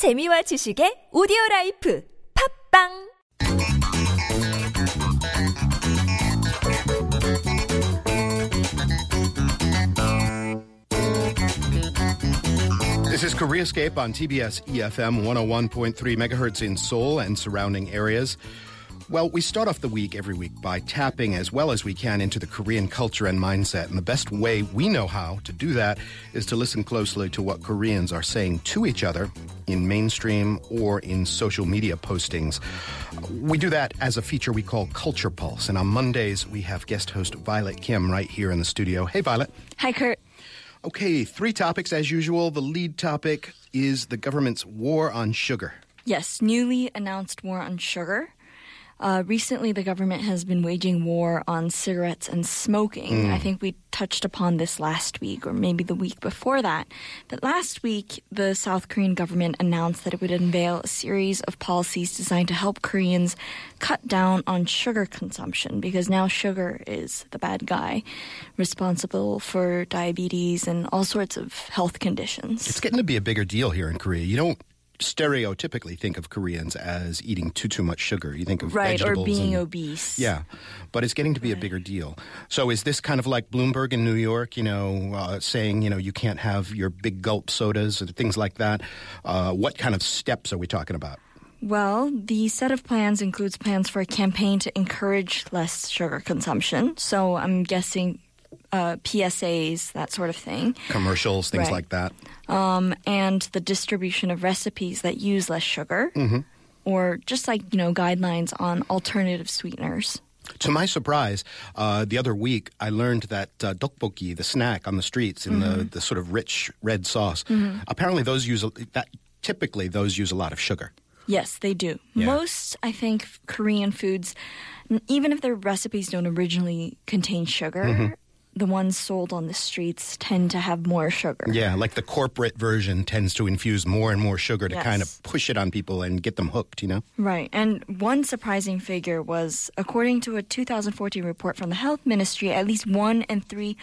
재미와 지식의 오디오 라이프 팝빵 This is Koreascape on TBS EFM 101.3 megahertz in Seoul and surrounding areas. Well, we start off the week every week by tapping as well as we can into the Korean culture and mindset. And the best way we know how to do that is to listen closely to what Koreans are saying to each other in mainstream or in social media postings. We do that as a feature we call Culture Pulse. And on Mondays, we have guest host Violet Kim right here in the studio. Hey, Violet. Hi, Kurt. Okay, three topics as usual. The lead topic is the government's war on sugar. Yes, newly announced war on sugar. Uh, recently, the government has been waging war on cigarettes and smoking. I think we touched upon this last week, or maybe the week before that. But last week, the South Korean government announced that it would unveil a series of policies designed to help Koreans cut down on sugar consumption because now sugar is the bad guy, responsible for diabetes and all sorts of health conditions. It's getting to be a bigger deal here in Korea. You don't stereotypically think of Koreans as eating too too much sugar. You think of right, or being and- obese. Yeah, but it's getting to be a bigger deal. So is this kind of like Bloomberg in New York, you know, uh, saying, you know, you can't have your big gulp sodas and things like that? Uh, what kind of steps are we talking about? Well, the set of plans includes plans for a campaign to encourage less sugar consumption. So I'm guessing uh, PSAs, that sort of thing, Commercials, things Right. like that. um, and the distribution of recipes that use less sugar, or just like you know guidelines on alternative sweeteners. To my surprise, uh, the other week I learned that uh, tteokbokki, the snack on the streets in the, the sort of rich red sauce, apparently those use a, that. Typically, those use a lot of sugar. Yes, they do. Yeah. Most, I think, Korean foods, even if their recipes don't originally contain sugar, the ones sold on the streets tend to have more sugar. Yeah, like the corporate version tends to infuse more and more sugar to Yes. kind of push it on people and get them hooked. You know. Right. And one surprising figure was according to a 2014 report from the Health Ministry, at least one in three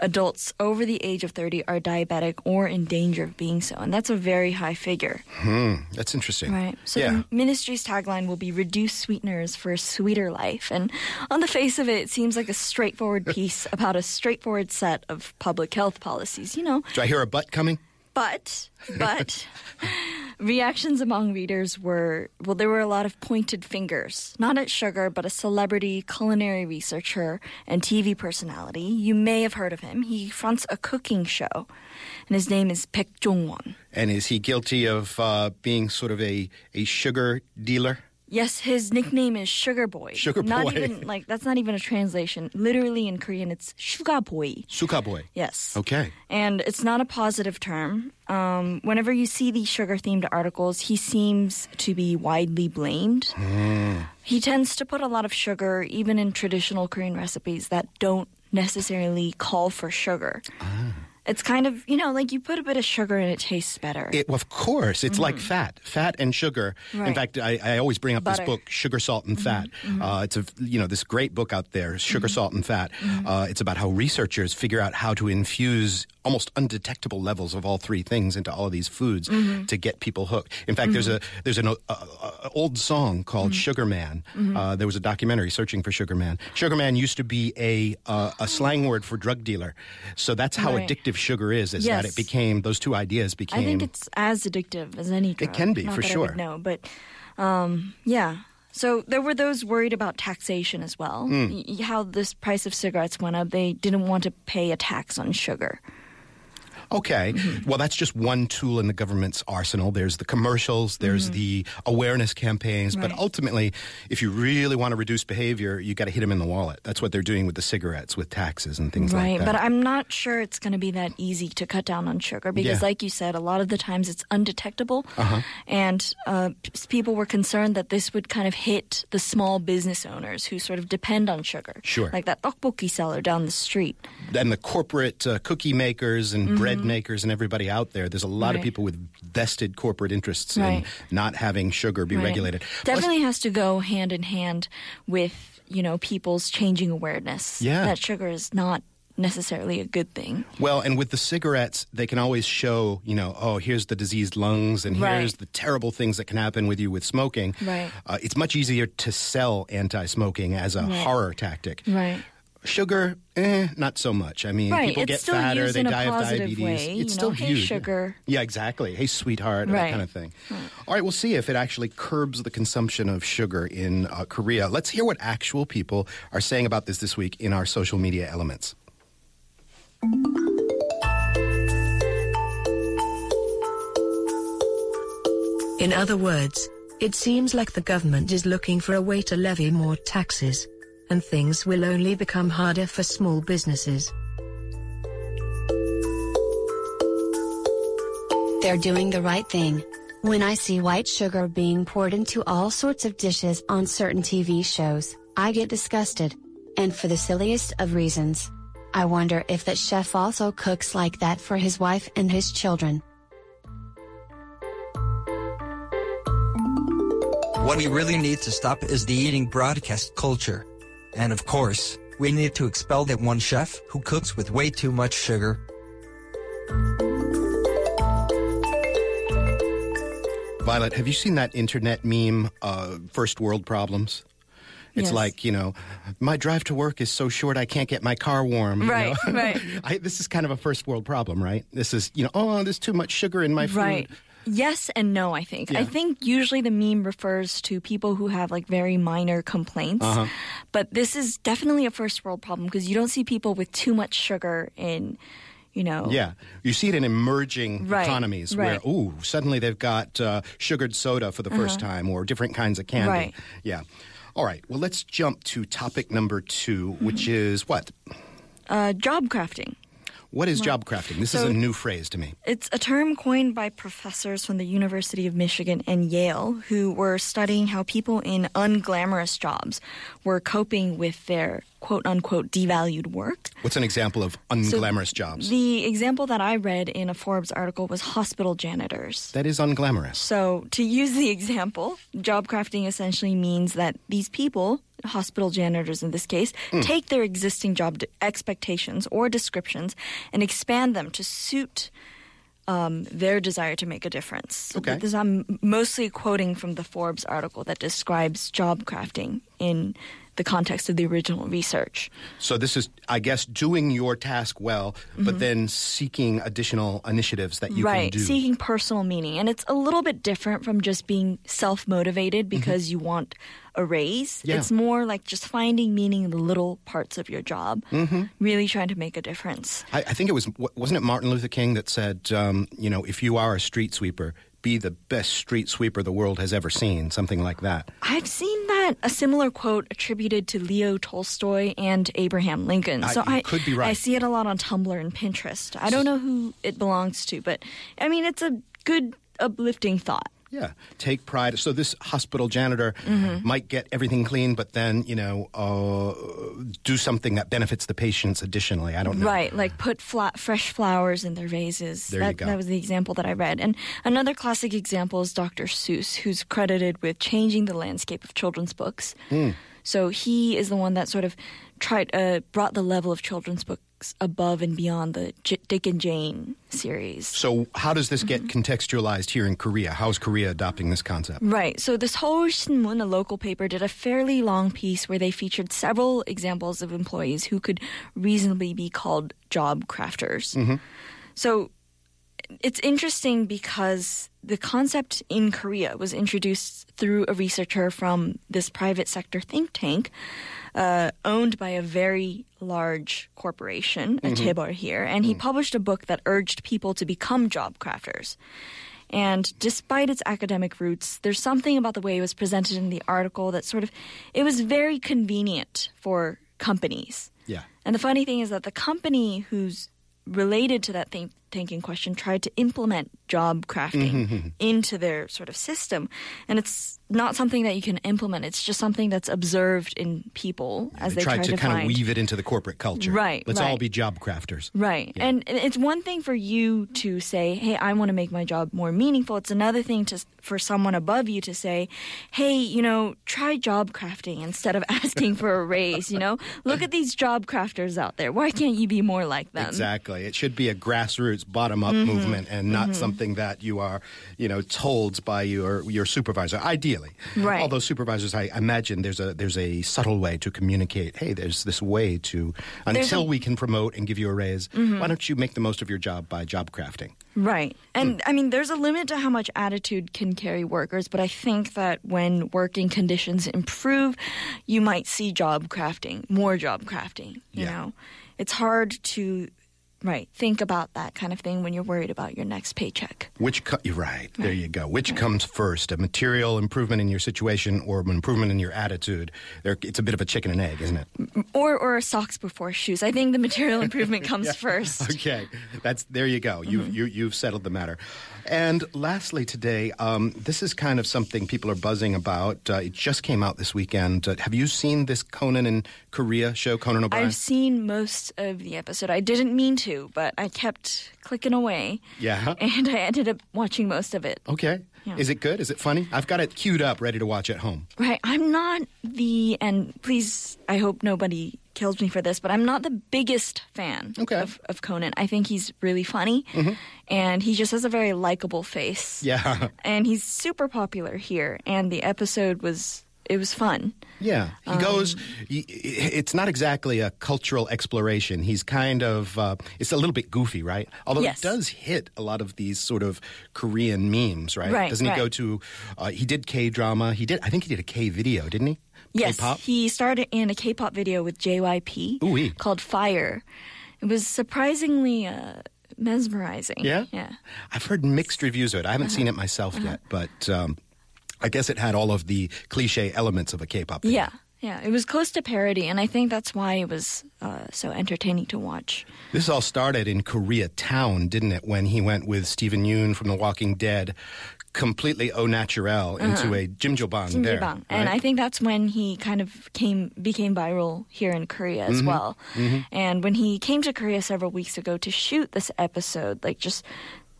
adults over the age of 30 are diabetic or in danger of being so. And that's a very high figure. Hmm, that's interesting. Right. So yeah. the ministry's tagline will be reduce sweeteners for a sweeter life. And on the face of it, it seems like a straightforward piece about a straightforward set of public health policies, you know. Do I hear a butt coming? But, but, reactions among readers were well, there were a lot of pointed fingers, not at sugar, but a celebrity culinary researcher and TV personality. You may have heard of him. He fronts a cooking show, and his name is Baek Jong-won. And is he guilty of uh, being sort of a, a sugar dealer? Yes, his nickname is Sugar Boy. Sugar not Boy. even like that's not even a translation. Literally in Korean, it's Suga Boy. Suka boy. Yes. Okay. And it's not a positive term. Um, whenever you see these sugar themed articles, he seems to be widely blamed. He tends to put a lot of sugar, even in traditional Korean recipes that don't necessarily call for sugar. It's kind of, you know, like you put a bit of sugar and it tastes better. It, of course, it's like fat, fat and sugar. In Mm-hmm. Fact, I, I always bring up this Butter. Mm-hmm. book, Sugar, Salt, and Fat. Uh, it's a you know this great book out there, Sugar, Mm-hmm. Salt, and Fat. Uh, it's about how researchers figure out how to infuse almost undetectable levels of all three things into all of these foods Mm-hmm. to get people hooked. In fact, there's a there's an uh, uh, old song called Mm-hmm. Sugar Man. Uh, there was a documentary searching for Sugar Man. Sugar Man used to be a uh, a slang word for drug dealer. So that's how Right. addictive sugar is. Is that it became those two ideas became. I think it's as addictive as any drug. It can be, Not for sure. No, but um, yeah. So there were those worried about taxation as well. Y- how this price of cigarettes went up, they didn't want to pay a tax on sugar. Okay. Mm-hmm. Well, that's just one tool in the government's arsenal. There's the commercials, there's the awareness campaigns, but Mm-hmm. Ultimately, if you really want to reduce behavior, you got to hit them in the wallet. That's what they're doing with the cigarettes, with taxes and things right, like that. Right, but I'm not sure it's going to be that easy to cut down on sugar because, Yeah. like you said, a lot of the times it's undetectable, Uh-huh. and uh, people were concerned that this would kind of hit the small business owners who sort of depend on sugar, Sure. like that tteokbokki seller down the street. And the corporate uh, cookie makers and bread makers and everybody out there, there's a lot of Mm-hmm. People with vested corporate interests Right. in not having sugar be Right. regulated. Definitely has to go hand in hand with you know people's changing awareness. Yeah. that sugar is not necessarily a good thing. Well, and with the cigarettes, they can always show, you know, oh, here's the diseased lungs, and Right. here's the terrible things that can happen with you with smoking. Right. Uh, it's much easier to sell anti-smoking as a Right. horror tactic. Right. Sugar, eh, not so much. I mean, Right, people it's get still fatter, used they in a die of positive diabetes. way, it's you still know, "Hey, viewed. sugar." Yeah, exactly. Hey, sweetheart, that kind of thing. All right, we'll see if it actually curbs the consumption of sugar in uh, Korea. Let's hear what actual people are saying about this this week in our social media elements. In other words, it seems like the government is looking for a way to levy more taxes. And things will only become harder for small businesses. They're doing the right thing. When I see white sugar being poured into all sorts of dishes on certain TV shows, I get disgusted. And for the silliest of reasons. I wonder if that chef also cooks like that for his wife and his children. What we really need to stop is the eating broadcast culture. And of course, we need to expel that one chef who cooks with way too much sugar. Violet, have you seen that internet meme, uh, First World Problems? It's Yes. like, you know, my drive to work is so short I can't get my car warm. you Right, know? right. I, this is kind of a first world problem, right? This is, you know, oh, there's too much sugar in my food. Right. Yes and no, I think. Yeah. I think usually the meme refers to people who have like very minor complaints. Uh-huh. But this is definitely a first world problem because you don't see people with too much sugar in, you know. Yeah, you see it in emerging Right, economies right. where, ooh, suddenly they've got uh, sugared soda for the 1st time or different kinds of candy. Uh-huh. Right. Yeah. All right. Well, let's jump to topic number two, Mm-hmm. which is what? Uh, job crafting. What is job crafting? This is a new phrase to me. It's a term coined by professors from the University of Michigan and Yale who were studying how people in unglamorous jobs were coping with their quote unquote devalued work. What's an example of unglamorous jobs? The example that I read in a Forbes article was hospital janitors. that is unglamorous. So, to use the example, job crafting essentially means that these people, hospital janitors in this case, Hmm. take their existing job d- expectations or descriptions and expand them to suit um, their desire to make a difference. So Okay. This I'm mostly quoting from the Forbes article that describes job crafting in the context of the original research. So this is, I guess, doing your task well, but then seeking additional initiatives that you Mm-hmm. right, can do. seeking personal meaning. And it's a little bit different from just being self motivated because you want a raise. Mm-hmm. Yeah. It's more like just finding meaning in the little parts of your job, Mm-hmm. really trying to make a difference. I, I think it was wasn't it Martin Luther King that said, um, you know, if you are a street sweeper, be the best street sweeper the world has ever seen, something like that. I've seen that a similar quote attributed to Leo Tolstoy and Abraham Lincoln. I- So I could be right. I see it a lot on Tumblr and Pinterest. I don't know who it belongs to, but I mean it's a good uplifting thought. Yeah, take pride. So this hospital janitor Mm-hmm. might get everything clean, but then you know uh, do something that benefits the patients additionally. I don't know. Right, like put fla- fresh flowers in their vases. There you that, go. that was the example that I read. And another classic example is Dr. Seuss, who's credited with changing the landscape of children's books. Hmm. So he is the one that sort of tried uh, brought the level of children's books above and beyond the J- Dick and Jane series. So how does this get Mm-hmm. contextualized here in Korea? How's Korea adopting this concept? Right. So the Seoul Shinmun, a local paper, did a fairly long piece where they featured several examples of employees who could reasonably be called job crafters. So it's interesting because the concept in Korea was introduced through a researcher from this private sector think tank uh, owned by a very large corporation, a chaebol here, and he published a book that urged people to become job crafters. And despite its academic roots, there's something about the way it was presented in the article that sort of it was very convenient for companies. Yeah. And the funny thing is that the company who's related to that think, think in question tried to implement job crafting Mm-hmm. into their sort of system. And it's not something that you can implement. It's just something that's observed in people as they they, tried try to, kind find. of weave it into the corporate culture. Right, Let's all be job crafters. Right. Yeah. And and it's one thing for you to say, "Hey, I want to make my job more meaningful." It's another thing to for someone above you to say, "Hey, you know, try job crafting instead of asking for a raise, you know? Look at these job crafters out there. Why can't you be more like them?" Exactly. It should be a grassroots, bottom up Mm-hmm. movement and not something that you are, you know, told by your your supervisor. Ideally, Right. Although supervisors, I imagine there's a there's a subtle way to communicate. Hey, there's this way to until a- Mm-hmm. we can promote and give you a raise. Why don't you make the most of your job by job crafting? Right. And I mean, there's a limit to how much attitude can carry workers, but I think that when working conditions improve, you might see job crafting, more job crafting, you Yeah. know. It's hard to right, think about that kind of thing when you're worried about your next paycheck. Which co- you're right. There you go. Which comes first, a material improvement in your situation or an improvement in your attitude? There, it's a bit of a chicken and egg, isn't it? Or or socks before shoes. I think the material improvement comes first. Okay, that's there. You go. Mm-hmm. You've you, you've settled the matter. And lastly, today, um, this is kind of something people are buzzing about. Uh, it just came out this weekend. Uh, have you seen this Conan in Korea show, Conan O'Brien? I've seen most of the episode. I didn't mean to, but I kept clicking away. Yeah. And I ended up watching most of it. okay. Yeah. Is it good? Is it funny? I've got it queued up, ready to watch at home. Right. I'm not the, and please, I hope nobody kills me for this, but I'm not the biggest fan Okay. Mm-hmm. of, of Conan. I think he's really funny, and he just has a very likable face. Yeah. And he's super popular here, and the episode was, it was fun. Yeah, he Um, goes. he- It's not exactly a cultural exploration. He's kind of. Uh, it's a little bit goofy, right? Although Yes. it does hit a lot of these sort of Korean memes, right? Right, Doesn't he go to? Uh, he did K drama. He did. I think he did a K video, didn't he? Yes, K-pop. he started in a K-pop video with JYP Ooh-wee. called Fire. It was surprisingly uh, mesmerizing. Yeah? Yeah. I've heard mixed reviews of it. I haven't seen it myself yet, but um, I guess it had all of the cliche elements of a K-pop. Video. Yeah. Yeah, it was close to parody, and I think that's why it was uh, so entertaining to watch. This all started in Koreatown, didn't it? When he went with Steven Yeun from The Walking Dead, completely au naturel into a jimjilbang there. Jimbang. And? I think that's when he kind of came became viral here in Korea as Mm-hmm. well. And when he came to Korea several weeks ago to shoot this episode, like just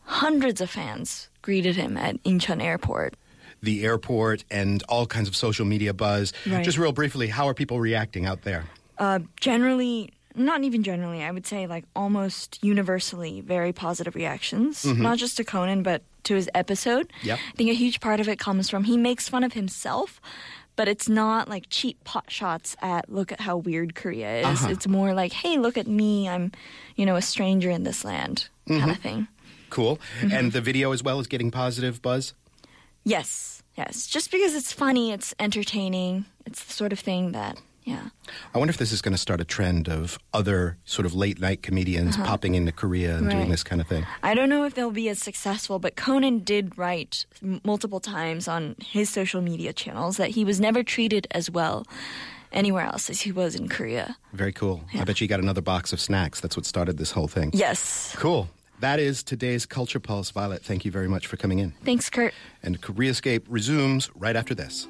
hundreds of fans greeted him at Incheon Airport. The airport and all kinds of social media buzz. Right. Just real briefly, how are people reacting out there? Uh, generally, not even generally, I would say like almost universally very positive reactions, not just to Conan, but to his episode. Mm-hmm. Yep. I think a huge part of it comes from he makes fun of himself. But it's not like cheap pot shots at look at how weird Korea is. Uh-huh. It's more like, hey, look at me. I'm, you know, a stranger in this land kind Mm-hmm. of thing. Cool. Mm-hmm. And the video as well is getting positive buzz? Yes, yes. Just because it's funny, it's entertaining. It's the sort of thing that, yeah. I wonder if this is going to start a trend of other sort of late night comedians popping into Korea and doing Uh-huh. This kind of thing. I don't know if they'll be as successful, but Conan did write m- multiple times on his social media channels that he was never treated as well anywhere else as he was in Korea. Very cool. I bet you got another box of snacks. That's what started this whole thing. Yes. Cool. That is today's Culture Pulse. Violet, thank you very much for coming in. Thanks, Kurt. And Career Koreascape resumes right after this.